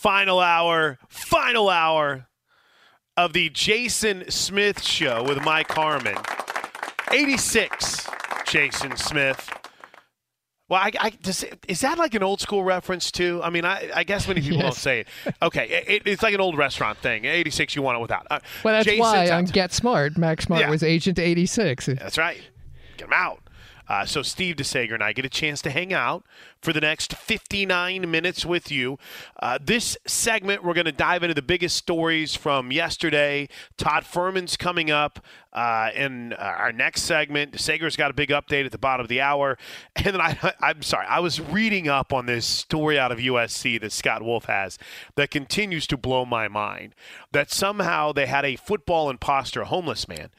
Final hour, final hour of the Jason Smith Show with Mike Harmon. 86, Jason Smith. Well, I, I does, is that like an old school reference too? I mean, I, I guess many people don't say it. Okay, it, it's like an old restaurant thing. 86, you want it without. Uh, Well, that's Jason's why on Get Smart, Max Smart Yeah. was Agent 86. That's right. Get him out. Uh, so Steve DeSaegher and I get a chance to hang out for the next 59 minutes with you. Uh, this segment, we're going to dive into the biggest stories from yesterday. Todd Fuhrman's coming up uh, in uh, our next segment. DeSaegher's got a big update at the bottom of the hour. And then I, I'm sorry, I was reading up on this story out of USC that Scott Wolf has that continues to blow my mind. That somehow they had a football imposter, a homeless man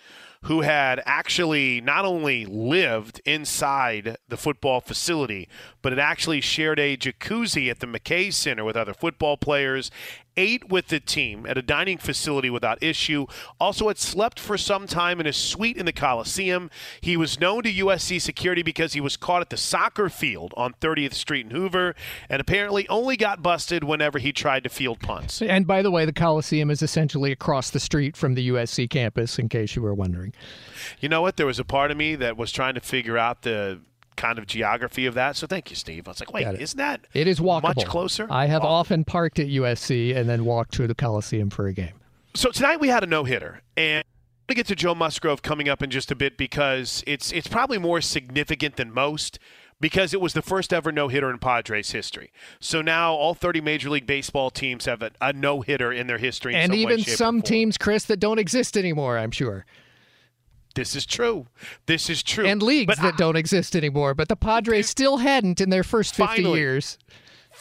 who had actually not only lived inside the football facility, but had actually shared a jacuzzi at the McKay Center with other football players, ate with the team at a dining facility without issue, also had slept for some time in a suite in the Coliseum. He was known to USC security because he was caught at the soccer field on 30th Street in Hoover, and apparently only got busted whenever he tried to field punts. And by the way, the Coliseum is essentially across the street from the USC campus, in case you were wondering. You know what? There was a part of me that was trying to figure out the kind of geography of that. So thank you, Steve. I was like, wait, isn't that it is walkable. much closer? I have often parked at USC and then walked to the Coliseum for a game. So tonight we had a no hitter, and to get to Joe Musgrove coming up in just a bit because it's it's probably more significant than most because it was the first ever no hitter in Padres history. So now all 30 Major League Baseball teams have a, a no hitter in their history. and some even way, some teams, Chris, that don't exist anymore, I'm sure. This is true. This is true. And leagues but that I, don't exist anymore. But the Padres still hadn't in their first 50 finally, years.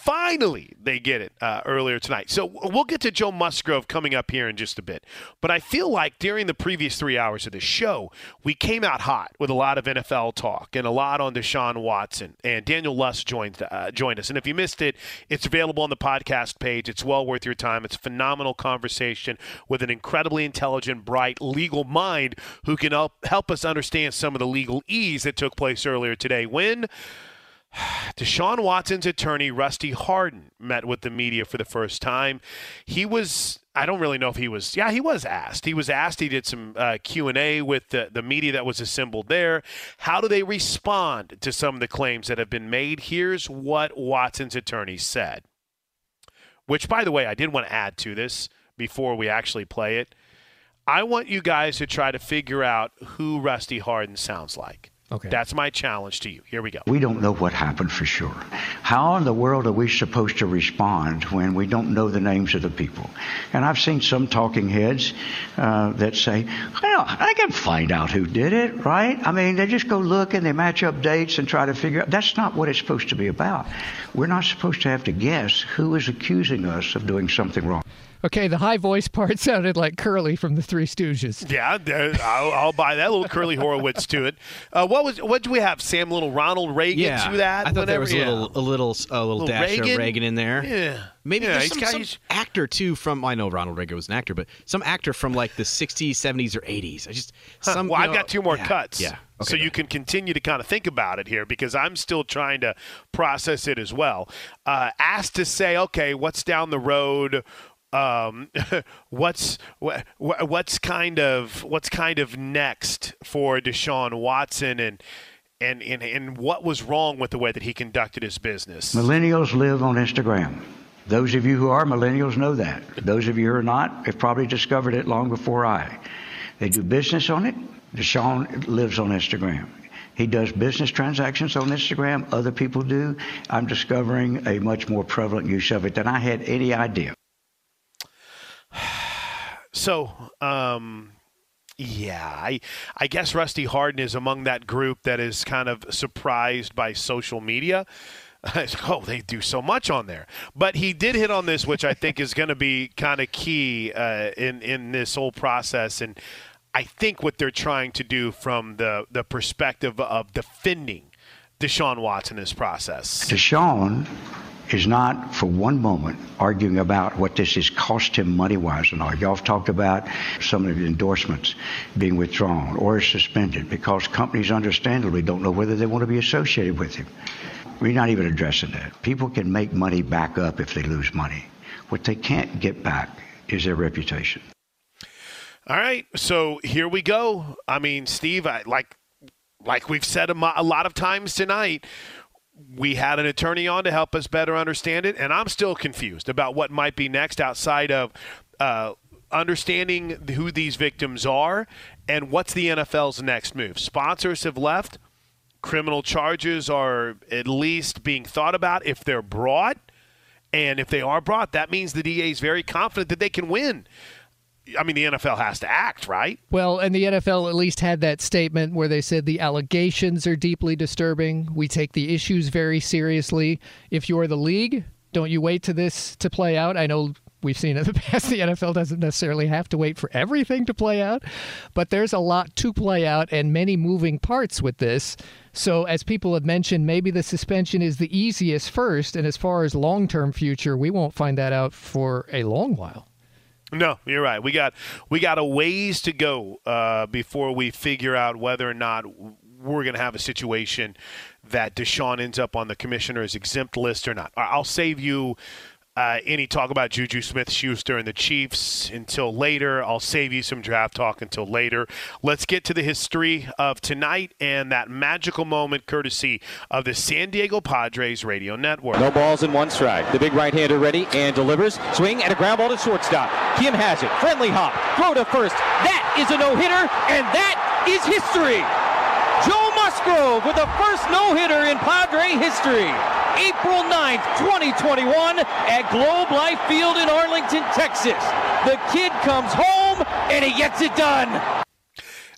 Finally, they get it uh, earlier tonight. So we'll get to Joe Musgrove coming up here in just a bit. But I feel like during the previous three hours of the show, we came out hot with a lot of NFL talk and a lot on Deshaun Watson. And Daniel Lust joined uh, joined us. And if you missed it, it's available on the podcast page. It's well worth your time. It's a phenomenal conversation with an incredibly intelligent, bright, legal mind who can help help us understand some of the legalese that took place earlier today. When Deshaun Watson's attorney, Rusty Hardin, met with the media for the first time. He was, I don't really know if he was, yeah, he was asked. He was asked, he did some uh, Q&A with the, the media that was assembled there. How do they respond to some of the claims that have been made? Here's what Watson's attorney said, which, by the way, I did want to add to this before we actually play it. I want you guys to try to figure out who Rusty Hardin sounds like. Okay. That's my challenge to you. Here we go. We don't know what happened for sure. How in the world are we supposed to respond when we don't know the names of the people? And I've seen some talking heads uh, that say, well, I can find out who did it, right? I mean, they just go look and they match up dates and try to figure out. That's not what it's supposed to be about. We're not supposed to have to guess who is accusing us of doing something wrong. Okay, the high voice part sounded like Curly from the Three Stooges. Yeah, I'll, I'll buy that little Curly Horowitz to it. Uh, what was what do we have? Sam, little Ronald Reagan yeah, to that. I thought there was yeah. a little a little a little, little dash Reagan? of Reagan in there. Yeah, maybe yeah, there's some, got, some he's, actor too from I know Ronald Reagan was an actor, but some actor from like the 60s, 70s, or 80s. I just some. well, you I've know, got two more yeah, cuts. Yeah. Okay, so you can continue to kind of think about it here because I'm still trying to process it as well. Uh, asked to say, okay, what's down the road? Um, what's what, what's kind of what's kind of next for Deshaun Watson and and, and and what was wrong with the way that he conducted his business? Millennials live on Instagram. Those of you who are millennials know that. Those of you who are not have probably discovered it long before I. They do business on it. Deshaun lives on Instagram. He does business transactions on Instagram. Other people do. I'm discovering a much more prevalent use of it than I had any idea. So, um, yeah, I, I guess Rusty Hardin is among that group that is kind of surprised by social media. oh, they do so much on there. But he did hit on this, which I think is going to be kind of key uh, in in this whole process. And I think what they're trying to do from the the perspective of defending Deshaun Watson in this process. Deshaun is not for one moment arguing about what this has cost him money wise and all. Y'all have talked about some of the endorsements being withdrawn or suspended because companies understandably don't know whether they want to be associated with him. We're not even addressing that. People can make money back up if they lose money. What they can't get back is their reputation. All right, so here we go. I mean, Steve, I, like like we've said a, mo- a lot of times tonight, we had an attorney on to help us better understand it, and I'm still confused about what might be next outside of uh, understanding who these victims are and what's the NFL's next move. Sponsors have left. Criminal charges are at least being thought about if they're brought. And if they are brought, that means the DA is very confident that they can win. I mean, the NFL has to act, right? Well, and the NFL at least had that statement where they said the allegations are deeply disturbing. We take the issues very seriously. If you're the league, don't you wait to this to play out? I know we've seen in the past the NFL doesn't necessarily have to wait for everything to play out, but there's a lot to play out and many moving parts with this. So, as people have mentioned, maybe the suspension is the easiest first, and as far as long term future, we won't find that out for a long while. No, you're right. We got we got a ways to go uh, before we figure out whether or not we're going to have a situation that Deshaun ends up on the commissioner's exempt list or not. I'll save you uh, any talk about Juju Smith Schuster and the Chiefs until later. I'll save you some draft talk until later. Let's get to the history of tonight and that magical moment courtesy of the San Diego Padres radio network. No balls in one strike. The big right-hander ready and delivers. Swing and a ground ball to shortstop. Kim has it. Friendly hop. Throw to first. That is a no-hitter, and that is history. Joe Musgrove with the first no-hitter in Padre history. April 9th, 2021 at Globe Life Field in Arlington, Texas. The kid comes home and he gets it done.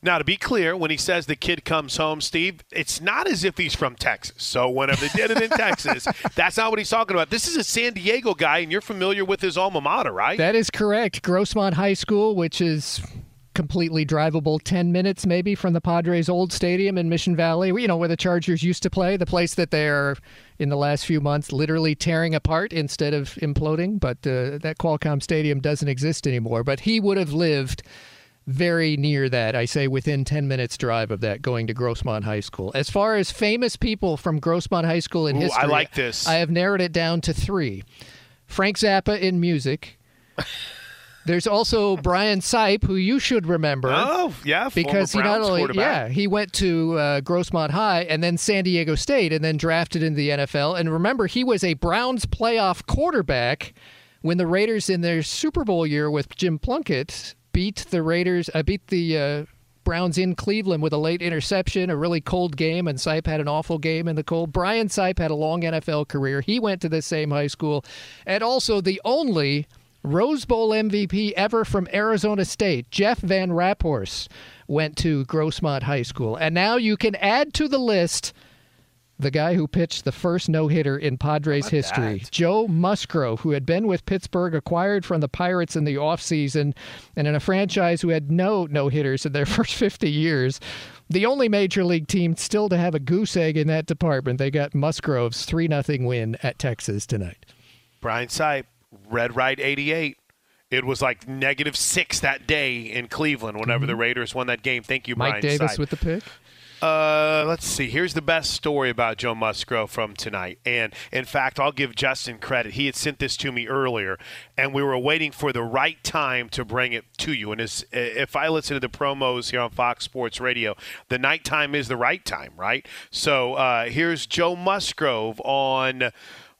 Now, to be clear, when he says the kid comes home, Steve, it's not as if he's from Texas. So whenever they did it in Texas, that's not what he's talking about. This is a San Diego guy, and you're familiar with his alma mater, right? That is correct. Grossmont High School, which is completely drivable 10 minutes maybe from the Padres old stadium in Mission Valley, you know, where the Chargers used to play, the place that they're in the last few months literally tearing apart instead of imploding. But uh, that Qualcomm Stadium doesn't exist anymore. But he would have lived very near that. I say within 10 minutes drive of that going to Grossmont High School. As far as famous people from Grossmont High School in Ooh, history, I like this. I have narrowed it down to three. Frank Zappa in music. There's also Brian Sipe, who you should remember. Oh, yeah, because he not only yeah he went to uh, Grossmont High and then San Diego State and then drafted into the NFL. And remember, he was a Browns playoff quarterback when the Raiders in their Super Bowl year with Jim Plunkett beat the Raiders. Uh, beat the uh, Browns in Cleveland with a late interception, a really cold game, and Sipe had an awful game in the cold. Brian Sipe had a long NFL career. He went to the same high school, and also the only Rose Bowl MVP ever from Arizona State, Jeff Van Raaphorst, went to Grossmont High School. And now you can add to the list the guy who pitched the first no hitter in Padres history, Joe Musgrove, who had been with Pittsburgh, acquired from the Pirates in the offseason, and in a franchise who had no no hitters in their first 50 years. The only major league team still to have a goose egg in that department. They got Musgrove's 3 0 win at Texas tonight. Brian Sipe, Red Right 88. It was like negative six that day in Cleveland whenever the Raiders won that game. Thank you, Mm-hmm. Mike Brian Davis Sipe. with the pick. Uh, let's see. Here's the best story about Joe Musgrove from tonight. And in fact, I'll give Justin credit. He had sent this to me earlier, and we were waiting for the right time to bring it to you. And as, if I listen to the promos here on Fox Sports Radio, the nighttime is the right time, right? So uh, here's Joe Musgrove on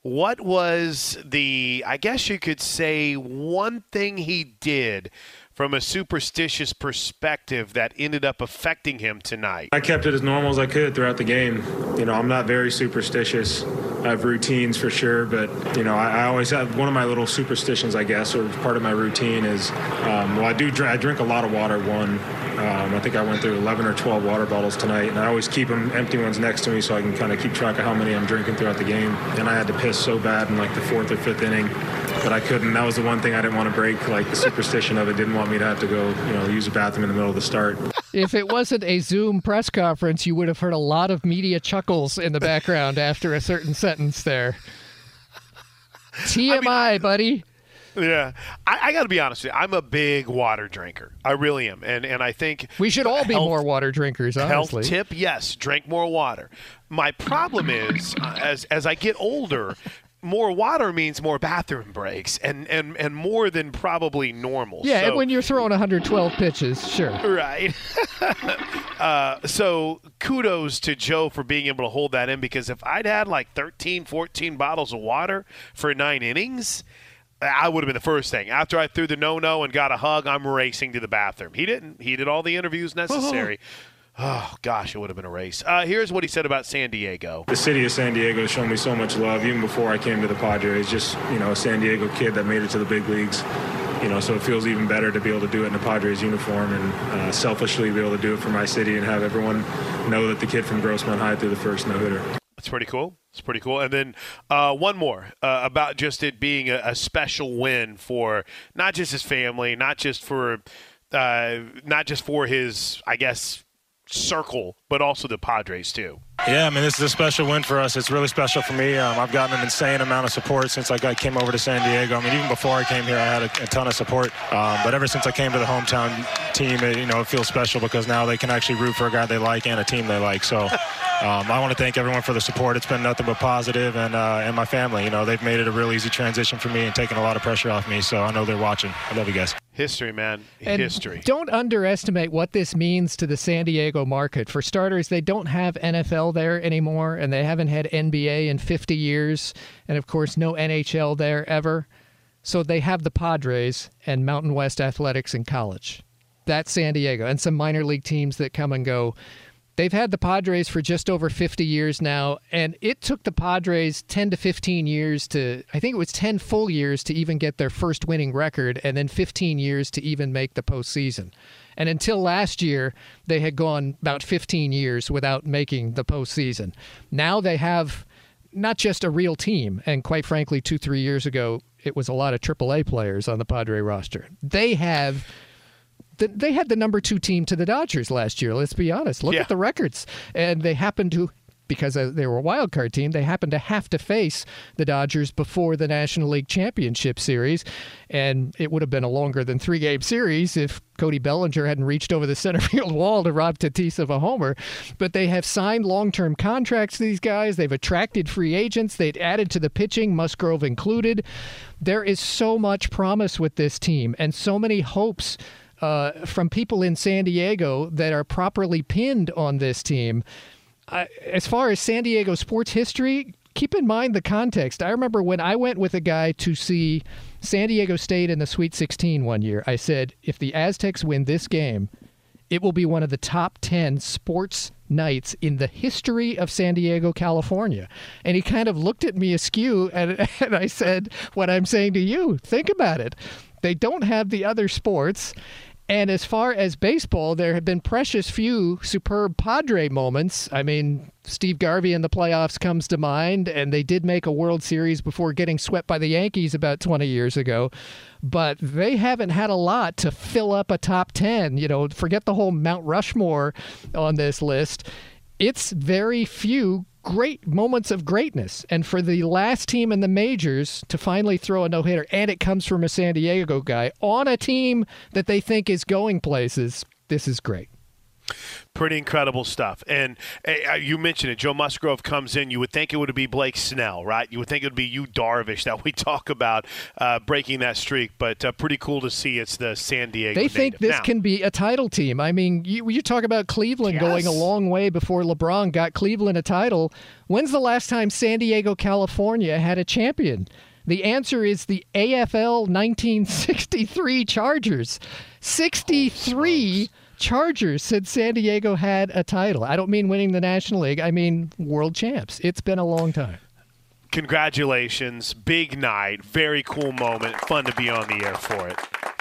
what was the, I guess you could say, one thing he did from a superstitious perspective that ended up affecting him tonight. I kept it as normal as I could throughout the game. You know, I'm not very superstitious. I have routines for sure, but you know, I, I always have one of my little superstitions, I guess, or part of my routine is, um, well, I do I drink a lot of water. One, um, I think I went through 11 or 12 water bottles tonight, and I always keep them empty ones next to me so I can kind of keep track of how many I'm drinking throughout the game. And I had to piss so bad in like the fourth or fifth inning, but I couldn't. That was the one thing I didn't want to break. Like the superstition of it didn't want me to have to go, you know, use a bathroom in the middle of the start. If it wasn't a Zoom press conference, you would have heard a lot of media chuckles in the background after a certain sentence there. TMI, buddy. Yeah, I, I got to be honest with you. I'm a big water drinker. I really am, and and I think We should all be health- more water drinkers, Health tip: Yes, drink more water. My problem is, uh, as as I get older, more water means more bathroom breaks, and and and more than probably normal. Yeah, So- and when you're throwing 112 pitches, sure. Right. uh, so kudos to Joe for being able to hold that in because if I'd had like 13, 14 bottles of water for nine innings, I would have been the first thing. After I threw the no no and got a hug, I'm racing to the bathroom. He didn't. He did all the interviews necessary. Oh, gosh, it would have been a race. Uh, here's what he said about San Diego. The city of San Diego has shown me so much love, even before I came to the Padres. Just you know, a San Diego kid that made it to the big leagues. You know, so it feels even better to be able to do it in a Padres uniform and uh, selfishly be able to do it for my city and have everyone know that the kid from Grossmont High threw the first no hitter. It's pretty cool. It's pretty cool. And then uh, one more uh, about just it being a, a special win for not just his family, not just for uh, not just for his, I guess, circle, but also the Padres too. Yeah, I mean, this is a special win for us. It's really special for me. Um, I've gotten an insane amount of support since I got, came over to San Diego. I mean, even before I came here, I had a, a ton of support. Um, but ever since I came to the hometown team, it, you know, it feels special because now they can actually root for a guy they like and a team they like. So um, I want to thank everyone for the support. It's been nothing but positive, and uh, and my family. You know, they've made it a real easy transition for me and taken a lot of pressure off me. So I know they're watching. I love you guys. History, man. And History. Don't underestimate what this means to the San Diego market. For starters, they don't have NFL there anymore, and they haven't had NBA in 50 years, and of course, no NHL there ever. So they have the Padres and Mountain West Athletics in college. That's San Diego, and some minor league teams that come and go. They've had the Padres for just over 50 years now, and it took the Padres 10 to 15 years to, I think it was 10 full years to even get their first winning record, and then 15 years to even make the postseason. And until last year, they had gone about 15 years without making the postseason. Now they have not just a real team, and quite frankly, two, three years ago, it was a lot of AAA players on the Padre roster. They have they had the number two team to the Dodgers last year. Let's be honest. Look Yeah. at the records, and they happened to. Because uh, they were a wild card team, they happened to have to face the Dodgers before the National League Championship Series, and it would have been a longer than three game series if Cody Bellinger hadn't reached over the center field wall to rob Tatis of a homer. But they have signed long term contracts to these guys. They've attracted free agents. They've added to the pitching, Musgrove included. There is so much promise with this team and so many hopes uh, from people in San Diego that are properly pinned on this team. I, as far as San Diego sports history, keep in mind the context. I remember when I went with a guy to see San Diego State in the Sweet 16 one year, I said, if the Aztecs win this game, it will be one of the top 10 sports nights in the history of San Diego, California. And he kind of looked at me askew, and, and I said, What I'm saying to you, think about it. They don't have the other sports. And as far as baseball, there have been precious few superb Padre moments. I mean, Steve Garvey in the playoffs comes to mind, and they did make a World Series before getting swept by the Yankees about 20 years ago. But they haven't had a lot to fill up a top 10. You know, forget the whole Mount Rushmore on this list. It's very few great moments of greatness. And for the last team in the majors to finally throw a no hitter, and it comes from a San Diego guy on a team that they think is going places, this is great. Pretty incredible stuff. And uh, you mentioned it. Joe Musgrove comes in. You would think it would be Blake Snell, right? You would think it would be Yu Darvish, that we talk about uh, breaking that streak. But uh, pretty cool to see it's the San Diego. They think native. this Now- can be a title team. I mean, you, you talk about Cleveland going a long way before LeBron got Cleveland a title. When's the last time San Diego, California had a champion? The answer is the AFL 1963 Chargers. 63 Chargers since San Diego had a title. I don't mean winning the National League, I mean world champs. It's been a long time. Congratulations. Big night. Very cool moment. Fun to be on the air for it.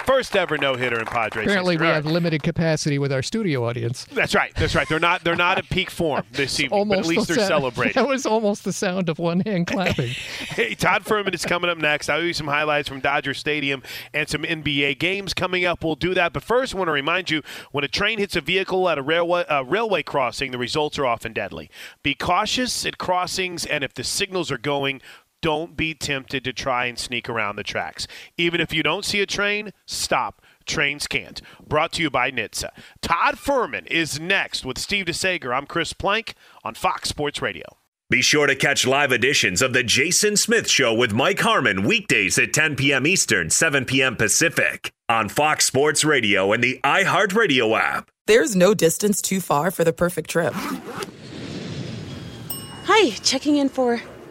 First ever no hitter in Padres. Apparently, we history. have limited capacity with our studio audience. That's right. That's right. They're not. They're not at peak form this evening, but at least the they're sound- celebrating. That was almost the sound of one hand clapping. Hey, Todd Fuhrman is coming up next. I'll give you some highlights from Dodger Stadium and some NBA games coming up. We'll do that. But first, I want to remind you when a train hits a vehicle at a railway, uh, railway crossing, the results are often deadly. Be cautious at crossings, and if the signals are going, don't be tempted to try and sneak around the tracks. Even if you don't see a train, stop. Trains can't. Brought to you by NHTSA. Todd Fuhrman is next with Steve DeSaegher. I'm Chris Plank on Fox Sports Radio. Be sure to catch live editions of The Jason Smith Show with Mike Harmon weekdays at 10 p.m. Eastern, 7 p.m. Pacific on Fox Sports Radio and the iHeartRadio app. There's no distance too far for the perfect trip. Hi, checking in for.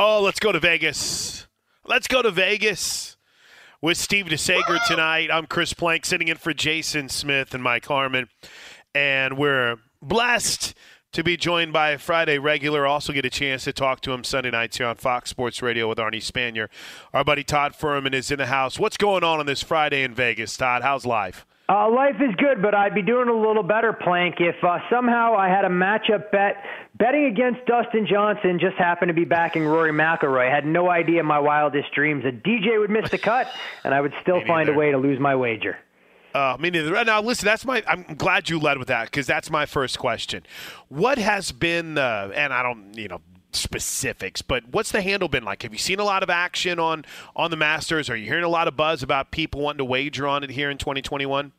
Oh, let's go to Vegas. Let's go to Vegas with Steve DeSaegher tonight. I'm Chris Plank sitting in for Jason Smith and Mike Harmon. And we're blessed to be joined by a Friday regular. Also get a chance to talk to him Sunday nights here on Fox Sports Radio with Arnie Spanier. Our buddy Todd Fuhrman is in the house. What's going on on this Friday in Vegas, Todd? How's life? Uh, life is good, but I'd be doing a little better, Plank, if uh, somehow I had a matchup bet betting against Dustin Johnson. Just happened to be backing Rory McIlroy. I had no idea in my wildest dreams that DJ would miss the cut, and I would still find a way to lose my wager. Uh, me neither. Now, listen, that's my. I'm glad you led with that because that's my first question. What has been, uh, and I don't, you know, specifics, but what's the handle been like? Have you seen a lot of action on on the Masters? Are you hearing a lot of buzz about people wanting to wager on it here in 2021?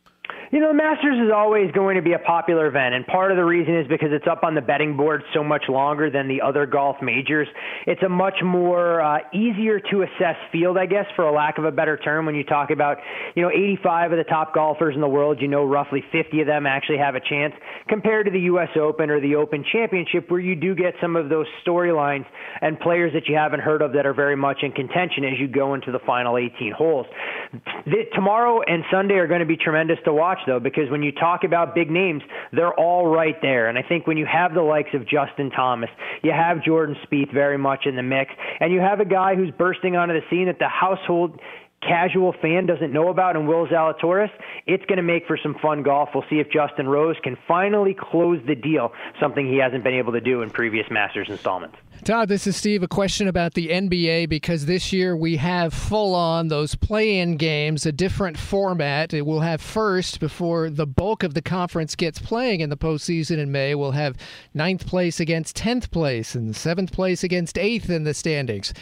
You know, the Masters is always going to be a popular event, and part of the reason is because it's up on the betting board so much longer than the other golf majors. It's a much more uh, easier to assess field, I guess, for a lack of a better term. When you talk about, you know, 85 of the top golfers in the world, you know, roughly 50 of them actually have a chance, compared to the U.S. Open or the Open Championship, where you do get some of those storylines and players that you haven't heard of that are very much in contention as you go into the final 18 holes. Tomorrow and Sunday are going to be tremendous to watch though, because when you talk about big names, they're all right there. And I think when you have the likes of Justin Thomas, you have Jordan Spieth very much in the mix, and you have a guy who's bursting onto the scene that the household casual fan doesn't know about and Will Zalatoris, it's going to make for some fun golf. We'll see if Justin Rose can finally close the deal, something he hasn't been able to do in previous Masters installments. Todd, this is Steve. A question about the NBA because this year we have full on those play in games, a different format. It will have first before the bulk of the conference gets playing in the postseason in May. We'll have ninth place against 10th place and seventh place against eighth in the standings.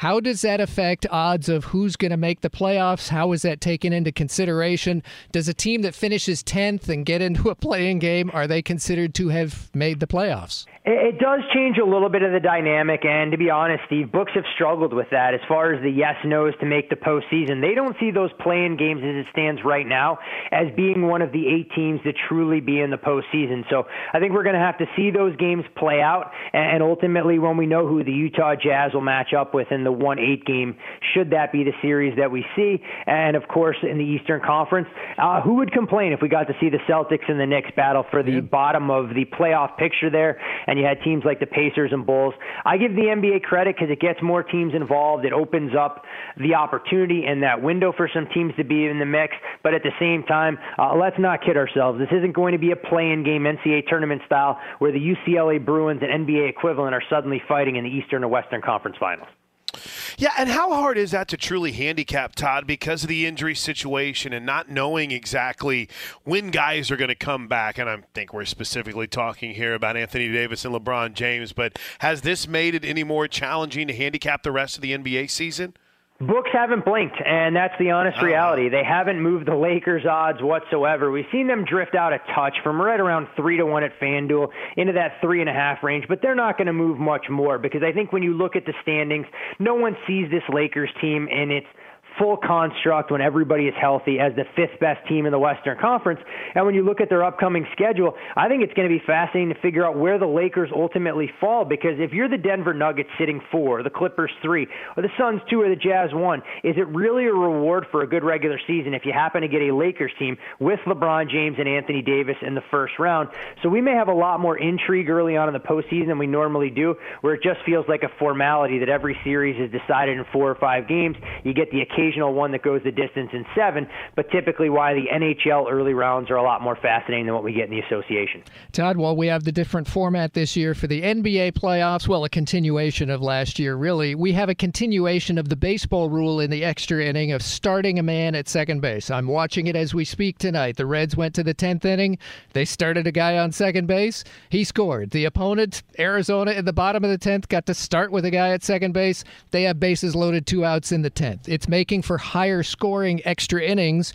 How does that affect odds of who's going to make the playoffs? How is that taken into consideration? Does a team that finishes 10th and get into a playing game, are they considered to have made the playoffs? It does change a little bit of the dynamic dynamic, and to be honest, Steve, books have struggled with that as far as the yes nos to make the postseason. They don't see those playing games as it stands right now as being one of the eight teams to truly be in the postseason. So I think we're going to have to see those games play out, and ultimately, when we know who the Utah Jazz will match up with in the one eight game, should that be the series that we see, and of course in the Eastern Conference, uh, who would complain if we got to see the Celtics and the Knicks battle for the yeah. bottom of the playoff picture there, and you had teams like the Pacers and Bulls. I give the NBA credit because it gets more teams involved. It opens up the opportunity and that window for some teams to be in the mix. But at the same time, uh, let's not kid ourselves. This isn't going to be a play-in game NCAA tournament style where the UCLA Bruins and NBA equivalent are suddenly fighting in the Eastern or Western Conference Finals. Yeah, and how hard is that to truly handicap, Todd, because of the injury situation and not knowing exactly when guys are going to come back? And I think we're specifically talking here about Anthony Davis and LeBron James, but has this made it any more challenging to handicap the rest of the NBA season? Books haven't blinked, and that's the honest uh-huh. reality. They haven't moved the Lakers odds whatsoever. We've seen them drift out a touch from right around three to one at FanDuel into that three and a half range, but they're not going to move much more because I think when you look at the standings, no one sees this Lakers team in its – full construct when everybody is healthy as the fifth best team in the Western Conference. And when you look at their upcoming schedule, I think it's going to be fascinating to figure out where the Lakers ultimately fall because if you're the Denver Nuggets sitting four, the Clippers three, or the Suns two, or the Jazz one, is it really a reward for a good regular season if you happen to get a Lakers team with LeBron James and Anthony Davis in the first round? So we may have a lot more intrigue early on in the postseason than we normally do, where it just feels like a formality that every series is decided in four or five games. You get the occasional occasional one that goes the distance in seven, but typically why the NHL early rounds are a lot more fascinating than what we get in the association. Todd, while we have the different format this year for the NBA playoffs, well, a continuation of last year, really, we have a continuation of the baseball rule in the extra inning of starting a man at second base. I'm watching it as we speak tonight. The Reds went to the 10th inning. They started a guy on second base. He scored. The opponent, Arizona, at the bottom of the 10th, got to start with a guy at second base. They have bases loaded, two outs in the 10th. It's making for higher scoring extra innings.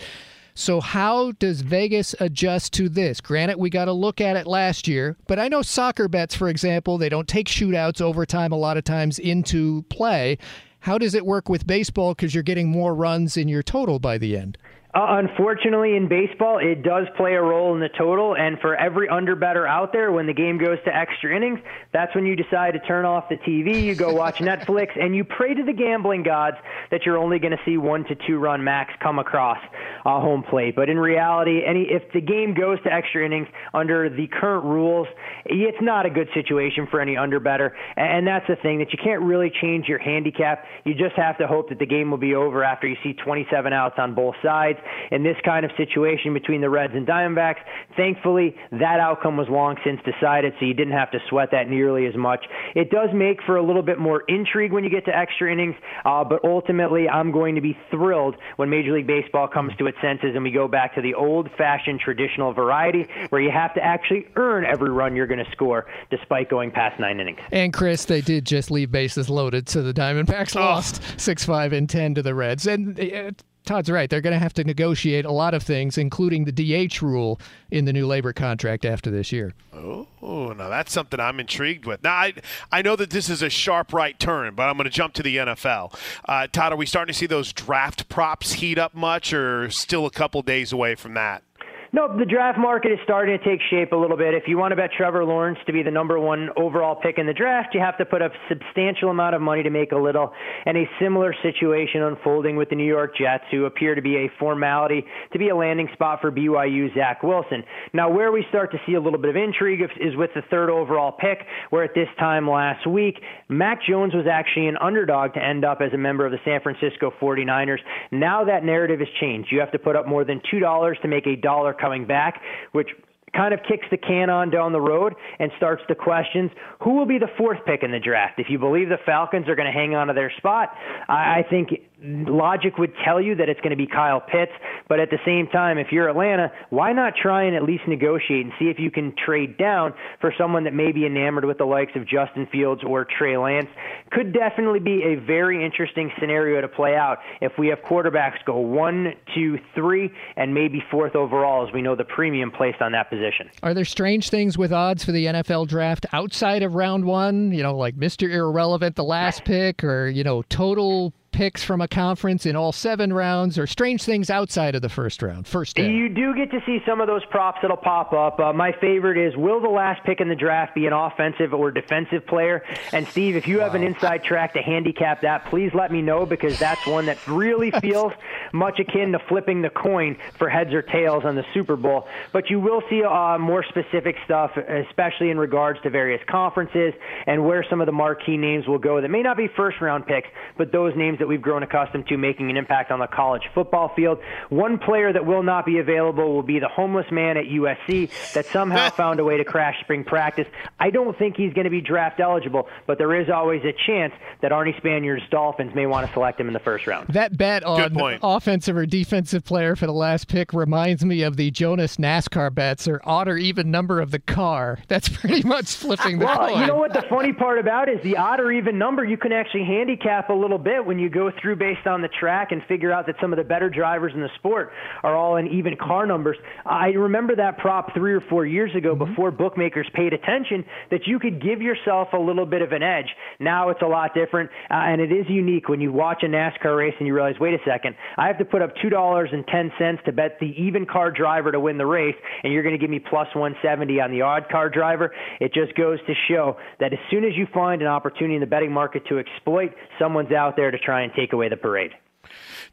So, how does Vegas adjust to this? Granted, we got to look at it last year, but I know soccer bets, for example, they don't take shootouts overtime a lot of times into play. How does it work with baseball because you're getting more runs in your total by the end? Uh, unfortunately, in baseball, it does play a role in the total. And for every underbetter out there, when the game goes to extra innings, that's when you decide to turn off the TV, you go watch Netflix, and you pray to the gambling gods that you're only going to see one to two run max come across uh, home plate. But in reality, any if the game goes to extra innings under the current rules, it's not a good situation for any underbetter. And that's the thing that you can't really change your handicap. You just have to hope that the game will be over after you see 27 outs on both sides in this kind of situation between the Reds and Diamondbacks. Thankfully, that outcome was long since decided, so you didn't have to sweat that nearly as much. It does make for a little bit more intrigue when you get to extra innings, uh, but ultimately, I'm going to be thrilled when Major League Baseball comes to its senses and we go back to the old fashioned traditional variety where you have to actually earn every run you're going to score despite going past nine innings. And Chris, they did just leave bases loaded, so the Diamondbacks oh. lost 6 5 and 10 to the Reds. And uh, Todd's right. They're going to have to negotiate a lot of things, including the DH rule in the new labor contract after this year. Oh, now that's something I'm intrigued with. Now, I, I know that this is a sharp right turn, but I'm going to jump to the NFL. Uh, Todd, are we starting to see those draft props heat up much, or still a couple days away from that? No, the draft market is starting to take shape a little bit. If you want to bet Trevor Lawrence to be the number one overall pick in the draft, you have to put a substantial amount of money to make a little. And a similar situation unfolding with the New York Jets, who appear to be a formality to be a landing spot for BYU Zach Wilson. Now, where we start to see a little bit of intrigue is with the third overall pick, where at this time last week, Mac Jones was actually an underdog to end up as a member of the San Francisco 49ers. Now that narrative has changed. You have to put up more than $2 to make a dollar coming back, which kind of kicks the can on down the road and starts the questions who will be the fourth pick in the draft? If you believe the falcons are going to hang on to their spot i, I think logic would tell you that it's going to be kyle pitts but at the same time if you're atlanta why not try and at least negotiate and see if you can trade down for someone that may be enamored with the likes of justin fields or trey lance could definitely be a very interesting scenario to play out if we have quarterbacks go one two three and maybe fourth overall as we know the premium placed on that position. Are there strange things with odds for the NFL draft outside of round one? You know, like Mr. Irrelevant, the last pick, or, you know, total picks from a conference in all seven rounds or strange things outside of the first round, first day? You do get to see some of those props that'll pop up. Uh, my favorite is will the last pick in the draft be an offensive or defensive player? And Steve, if you wow. have an inside track to handicap that, please let me know because that's one that really feels much akin to flipping the coin for heads or tails on the Super Bowl. But you will see uh, more specific stuff, especially in regards to various conferences and where some of the marquee names will go that may not be first round picks, but those names that we've grown accustomed to making an impact on the college football field. One player that will not be available will be the homeless man at USC that somehow found a way to crash spring practice. I don't think he's going to be draft eligible, but there is always a chance that Arnie Spanier's Dolphins may want to select him in the first round. That bet on offensive or defensive player for the last pick reminds me of the Jonas NASCAR bets or odd or even number of the car. That's pretty much flipping the well, coin. You know what the funny part about is the odd or even number you can actually handicap a little bit when you go through based on the track and figure out that some of the better drivers in the sport are all in even car numbers. I remember that prop three or four years ago mm-hmm. before bookmakers paid attention that you could give yourself a little bit of an edge. Now it's a lot different, uh, and it is unique when you watch a NASCAR race and you realize, wait a second, I have to put up two dollars and ten cents to bet the even car driver to win the race, and you're going to give me plus 170 on the odd car driver. It just goes to show that as soon as you find an opportunity in the betting market to exploit, someone's out there to try and take away the parade.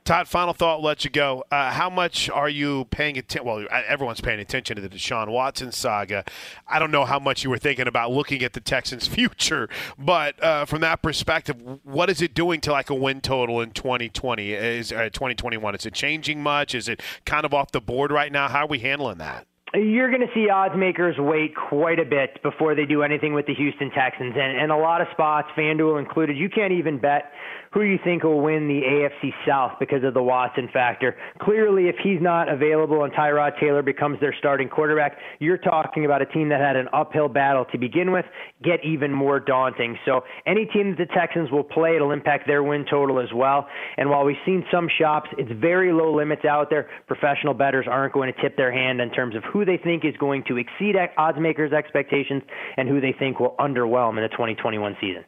Todd, final thought, let you go. Uh, how much are you paying attention? Well, everyone's paying attention to the Deshaun Watson saga. I don't know how much you were thinking about looking at the Texans' future, but uh, from that perspective, what is it doing to like a win total in 2020? Is uh, 2021? Is it changing much? Is it kind of off the board right now? How are we handling that? You're going to see odds makers wait quite a bit before they do anything with the Houston Texans, and, and a lot of spots, FanDuel included, you can't even bet who do you think will win the AFC South because of the Watson factor. Clearly, if he's not available and Tyrod Taylor becomes their starting quarterback, you're talking about a team that had an uphill battle to begin with, get even more daunting. So any team that the Texans will play, it'll impact their win total as well. And while we've seen some shops, it's very low limits out there. Professional bettors aren't going to tip their hand in terms of who they think is going to exceed odds makers' expectations and who they think will underwhelm in the 2021 season.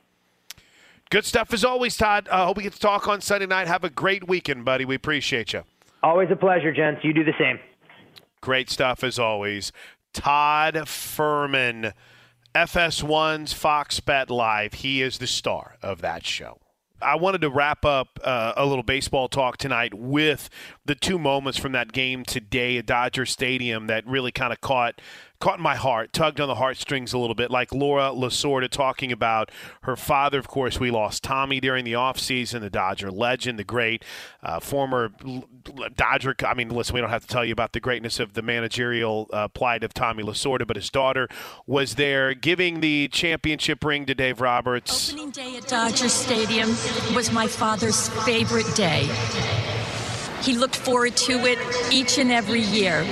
Good stuff as always, Todd. I uh, hope we get to talk on Sunday night. Have a great weekend, buddy. We appreciate you. Always a pleasure, gents. You do the same. Great stuff as always. Todd Fuhrman, FS1's Fox Bet Live. He is the star of that show. I wanted to wrap up uh, a little baseball talk tonight with the two moments from that game today at Dodger Stadium that really kind of caught caught in my heart, tugged on the heartstrings a little bit, like Laura Lasorda talking about her father. Of course, we lost Tommy during the offseason, the Dodger legend, the great uh, former Dodger. I mean, listen, we don't have to tell you about the greatness of the managerial uh, plight of Tommy Lasorda, but his daughter was there giving the championship ring to Dave Roberts. Opening day at Dodger Stadium was my father's favorite day. He looked forward to it each and every year.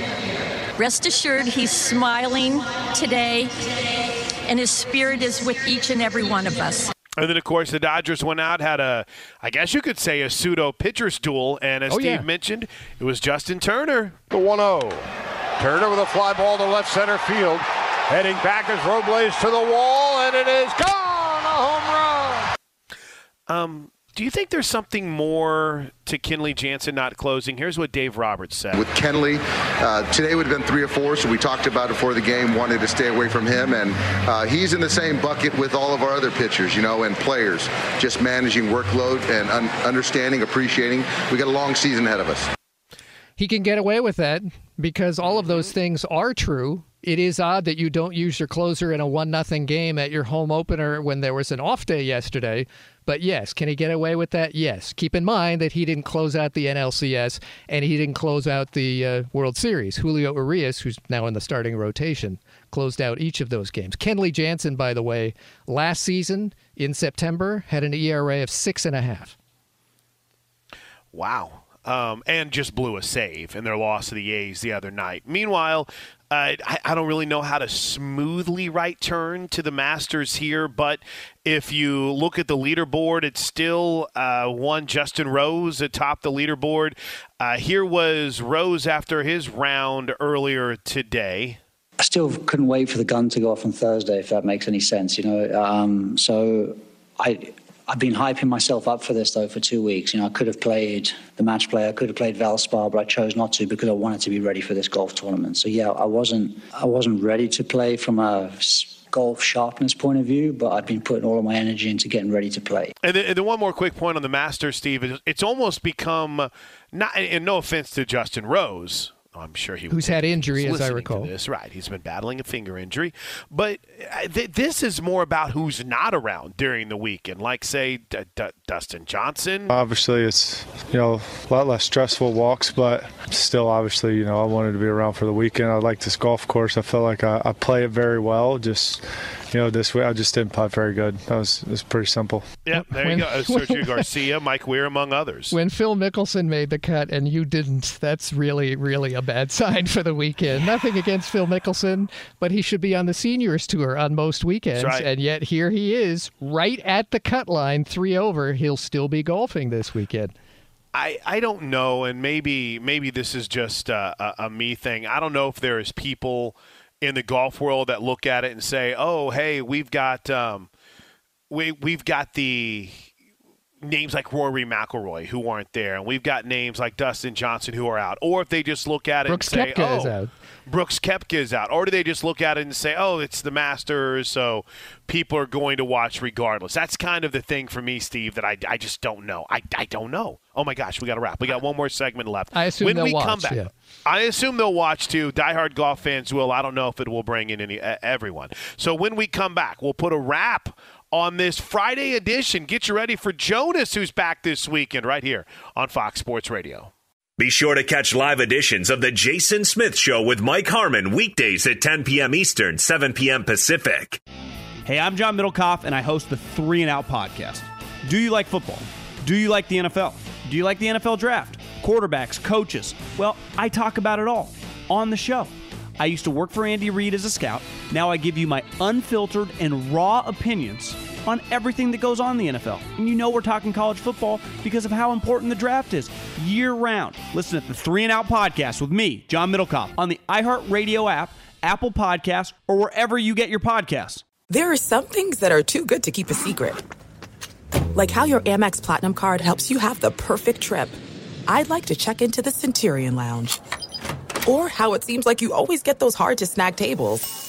Rest assured, he's smiling today, and his spirit is with each and every one of us. And then, of course, the Dodgers went out, had a, I guess you could say, a pseudo pitcher's duel. And as oh, Steve yeah. mentioned, it was Justin Turner. The 1 0. Turner with a fly ball to left center field. Heading back as Robles to the wall, and it is gone! A home run! Um, do you think there's something more to Kenley Jansen not closing? Here's what Dave Roberts said. With Kenley, uh, today would have been three or four, so we talked about it before the game, wanted to stay away from him. And uh, he's in the same bucket with all of our other pitchers, you know, and players, just managing workload and un- understanding, appreciating. We got a long season ahead of us. He can get away with that because all of those things are true it is odd that you don't use your closer in a one nothing game at your home opener when there was an off day yesterday. But yes, can he get away with that? Yes. Keep in mind that he didn't close out the NLCS and he didn't close out the uh, World Series. Julio Urias, who's now in the starting rotation, closed out each of those games. Kenley Jansen, by the way, last season in September had an ERA of six and a half. Wow. Um, and just blew a save in their loss to the A's the other night. Meanwhile, uh, I, I, don't really know how to smoothly right turn to the Masters here, but if you look at the leaderboard, it's still uh, one Justin Rose atop the leaderboard. Uh, here was Rose after his round earlier today. I still couldn't wait for the gun to go off on Thursday, if that makes any sense. You know, um, so I. I've been hyping myself up for this though for two weeks. You know, I could have played the match play, I could have played Valspar, but I chose not to because I wanted to be ready for this golf tournament. So yeah, I wasn't I wasn't ready to play from a golf sharpness point of view, but I've been putting all of my energy into getting ready to play. And then, and then one more quick point on the Masters, Steve. It's almost become not, and no offense to Justin Rose, I'm sure he who's had injury, as I recall. This right, he's been battling a finger injury, but uh, th- this is more about who's not around during the weekend. Like say D- D- Dustin Johnson. Obviously, it's you know a lot less stressful walks, but still, obviously, you know I wanted to be around for the weekend. I like this golf course. I feel like I, I play it very well. Just you know, this week I just didn't putt very good. That was it was pretty simple. Yeah, there when, you go. Sergio Garcia, Mike Weir, among others. When Phil Mickelson made the cut and you didn't, that's really, really a bad sign for the weekend. Nothing against Phil Mickelson, but he should be on the seniors tour on most weekends, right. and yet here he is, right at the cut line, three over. He'll still be golfing this weekend. I, I don't know, and maybe maybe this is just a, a, a me thing. I don't know if there is people in the golf world that look at it and say, "Oh, hey, we've got um, we we've got the names like Rory McIlroy who aren't there, and we've got names like Dustin Johnson who are out. Or if they just look at it Brooks and say, Koepka "Oh, is out. Brooks Koepka is out," or do they just look at it and say, "Oh, it's the Masters, so people are going to watch regardless"? That's kind of the thing for me, Steve. That I, I just don't know. I, I don't know. Oh my gosh, we got to wrap. We got one more segment left. I assume when they'll we watch, come back. yeah. I assume they'll watch too. Diehard golf fans will. I don't know if it will bring in any uh, everyone. So when we come back, we'll put a wrap on this Friday edition. Get you ready for Jonas, who's back this weekend, right here on Fox Sports Radio. Be sure to catch live editions of The Jason Smith Show with Mike Harmon weekdays at 10 p.m. Eastern, 7 p.m. Pacific. Hey, I'm John Middlekauff, and I host the Three and Out podcast. Do you like football? Do you like the NFL? Do you like the NFL draft? Quarterbacks, coaches? Well, I talk about it all on the show. I used to work for Andy Reid as a scout. Now I give you my unfiltered and raw opinions on everything that goes on in the NFL. And you know we're talking college football because of how important the draft is year round. Listen to the Three and Out podcast with me, John Middlekauff, on the iHeartRadio app, Apple Podcasts, or wherever you get your podcasts. There are some things that are too good to keep a secret. Like how your Amex Platinum card helps you have the perfect trip. I'd like to check into the Centurion Lounge. Or how it seems like you always get those hard to snag tables.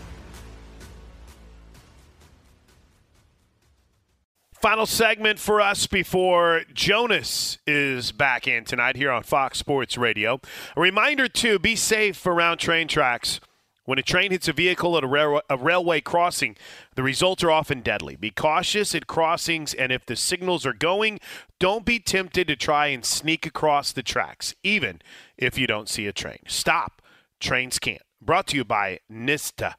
Final segment for us before Jonas is back in tonight here on Fox Sports Radio. A reminder to be safe around train tracks. When a train hits a vehicle at a, rail- a railway crossing, the results are often deadly. Be cautious at crossings, and if the signals are going, don't be tempted to try and sneak across the tracks, even if you don't see a train. Stop. Trains can't. Brought to you by Nista.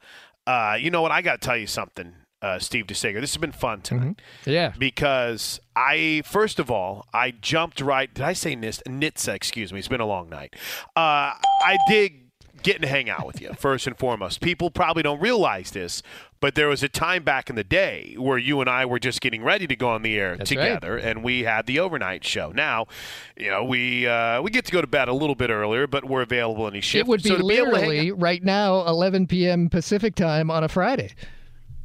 Uh, you know what? I got to tell you something uh, Steve DeSaegher. This has been fun tonight. Mm-hmm. Yeah. Because I, first of all, I jumped right. Did I say NIST? NHTSA, excuse me. It's been a long night. Uh, I dig getting to hang out with you, first and foremost. People probably don't realize this, but there was a time back in the day where you and I were just getting ready to go on the air That's together, and we had the overnight show. Now, you know, we uh, we get to go to bed a little bit earlier, but we're available any shift. It would be So to able to literally right now 11 p.m. Pacific time on a Friday.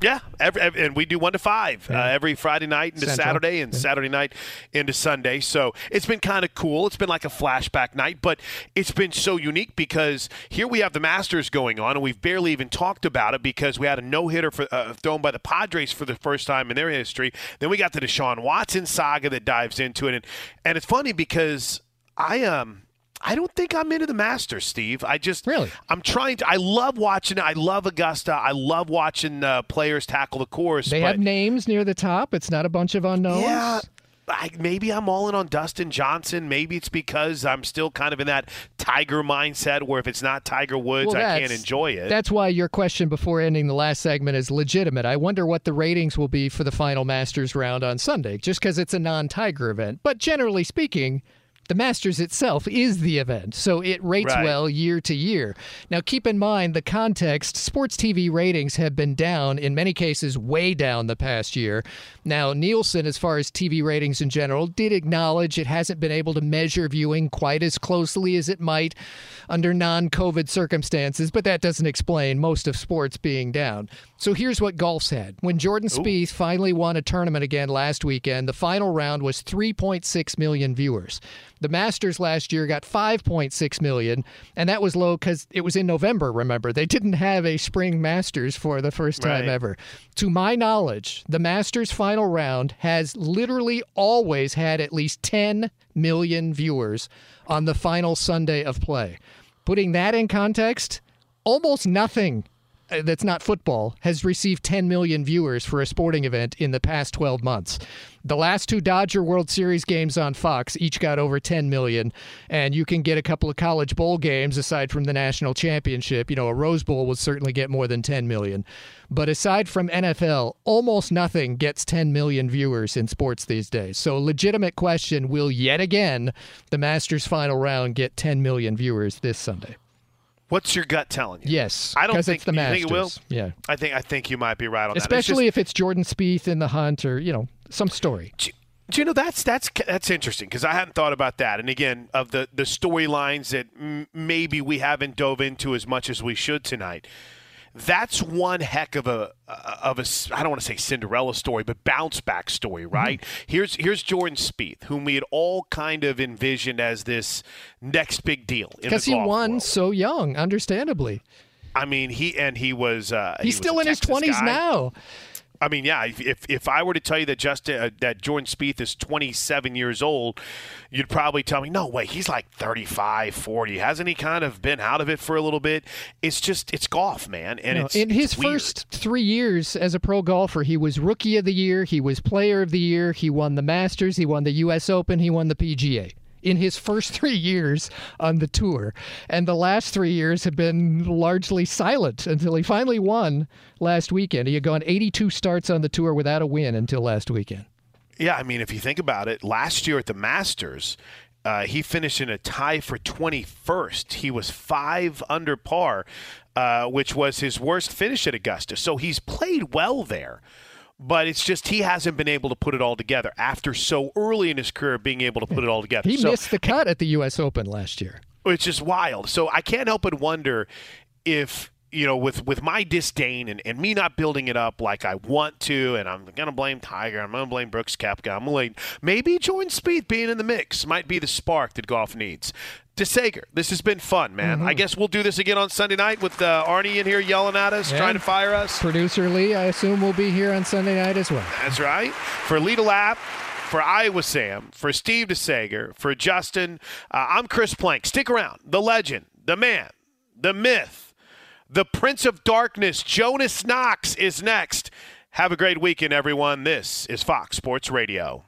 Yeah, every, and we do one to five uh, every Friday night into Central. Saturday and Saturday night into Sunday. So it's been kind of cool. It's been like a flashback night, but it's been so unique because here we have the Masters going on, and we've barely even talked about it because we had a no hitter for uh, thrown by the Padres for the first time in their history. Then we got to the Deshaun Watson saga that dives into it, and and it's funny because I um. I don't think I'm into the Masters, Steve. I just really I'm trying to. I love watching. I love Augusta. I love watching uh, players tackle the course. They but have names near the top. It's not a bunch of unknowns. yeah, I, maybe I'm all in on Dustin Johnson. Maybe it's because I'm still kind of in that Tiger mindset where if it's not Tiger Woods, Well, I can't enjoy it. That's why your question before ending the last segment is legitimate. I wonder what the ratings will be for the final Masters round on Sunday, just because it's a non Tiger event. But generally speaking, the Masters itself is the event, so it rates Right. well year to year. Now, keep in mind the context sports TV ratings have been down, in many cases, way down the past year. Now, Nielsen, as far as TV ratings in general, did acknowledge it hasn't been able to measure viewing quite as closely as it might under non COVID circumstances, but that doesn't explain most of sports being down. So here's what golf said. When Jordan Spieth finally won a tournament again last weekend, the final round was 3.6 million viewers. The Masters last year got 5.6 million, and that was low because it was in November, remember. They didn't have a spring Masters for the first time Right. ever. To my knowledge, the Masters final round has literally always had at least 10 million viewers on the final Sunday of play. Putting that in context, almost nothing Uh, that's not football has received 10 million viewers for a sporting event in the past 12 months. The last two Dodger World Series games on Fox each got over 10 million, and you can get a couple of college bowl games aside from the national championship. You know, a Rose Bowl would certainly get more than 10 million. But aside from NFL, almost nothing gets 10 million viewers in sports these days. So, legitimate question will yet again the Masters final round get 10 million viewers this Sunday? What's your gut telling you? Yes, I don't think it's the you think it will. Yeah. I think I think you might be right on that. Especially if it's Jordan Spieth in the hunt or, you know, some story. Do you know that's that's that's interesting because I hadn't thought about that. And again, of the the storylines that m- maybe we haven't dove into as much as we should tonight. That's one heck of a of a I don't want to say Cinderella story, but bounce back story, right? Here's here's Jordan Spieth, whom we had all kind of envisioned as this next big deal Because he won world. so young, understandably. I mean, he and he was uh, he He's was still in his 20s now. I mean, yeah. If if I were to tell you that Justin uh, that Jordan Spieth is 27 years old, you'd probably tell me, no way, he's like 35, 40. Hasn't he kind of been out of it for a little bit? It's just it's golf, man, and No, it's in his it's first three years as a pro golfer, he was Rookie of the Year, he was Player of the Year, he won the Masters, he won the U.S. Open, he won the PGA. In his first three years on the tour. And the last three years have been largely silent until he finally won last weekend. He had gone 82 starts on the tour without a win until last weekend. Yeah, I mean, if you think about it, last year at the Masters, uh, he finished in a tie for 21st. He was five under par, uh, which was his worst finish at Augusta. So he's played well there. But it's just he hasn't been able to put it all together after so early in his career being able to put it all together. He so, missed the cut at the U.S. Open last year. It's just wild. So I can't help but wonder if you know, with with my disdain and, and me not building it up like I want to, and I'm gonna blame Tiger, I'm gonna blame Brooks Koepka, I'm gonna blame maybe Jordan Spieth being in the mix might be the spark that golf needs. DeSaegher, this has been fun, man. I guess we'll do this again on Sunday night with uh, Arnie in here yelling at us, trying to fire us. Producer Lee, I assume, will be here on Sunday night as well. That's right. For Lita Lap, for Iowa Sam, for Steve DeSaegher, for Justin, uh, I'm Chris Plank. Stick around. The legend, the man, the myth, the Prince of Darkness, Jonas Knox is next. Have a great weekend, everyone. This is Fox Sports Radio.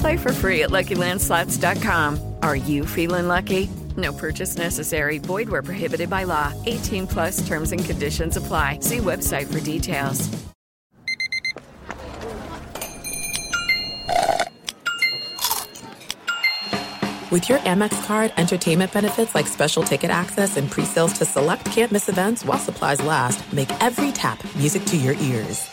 Play for free at LuckyLandSlots.com. Are you feeling lucky? No purchase necessary. Void where prohibited by law. 18 plus terms and conditions apply. See website for details. With your Amex card, entertainment benefits like special ticket access and pre-sales to select campus events while supplies last make every tap music to your ears.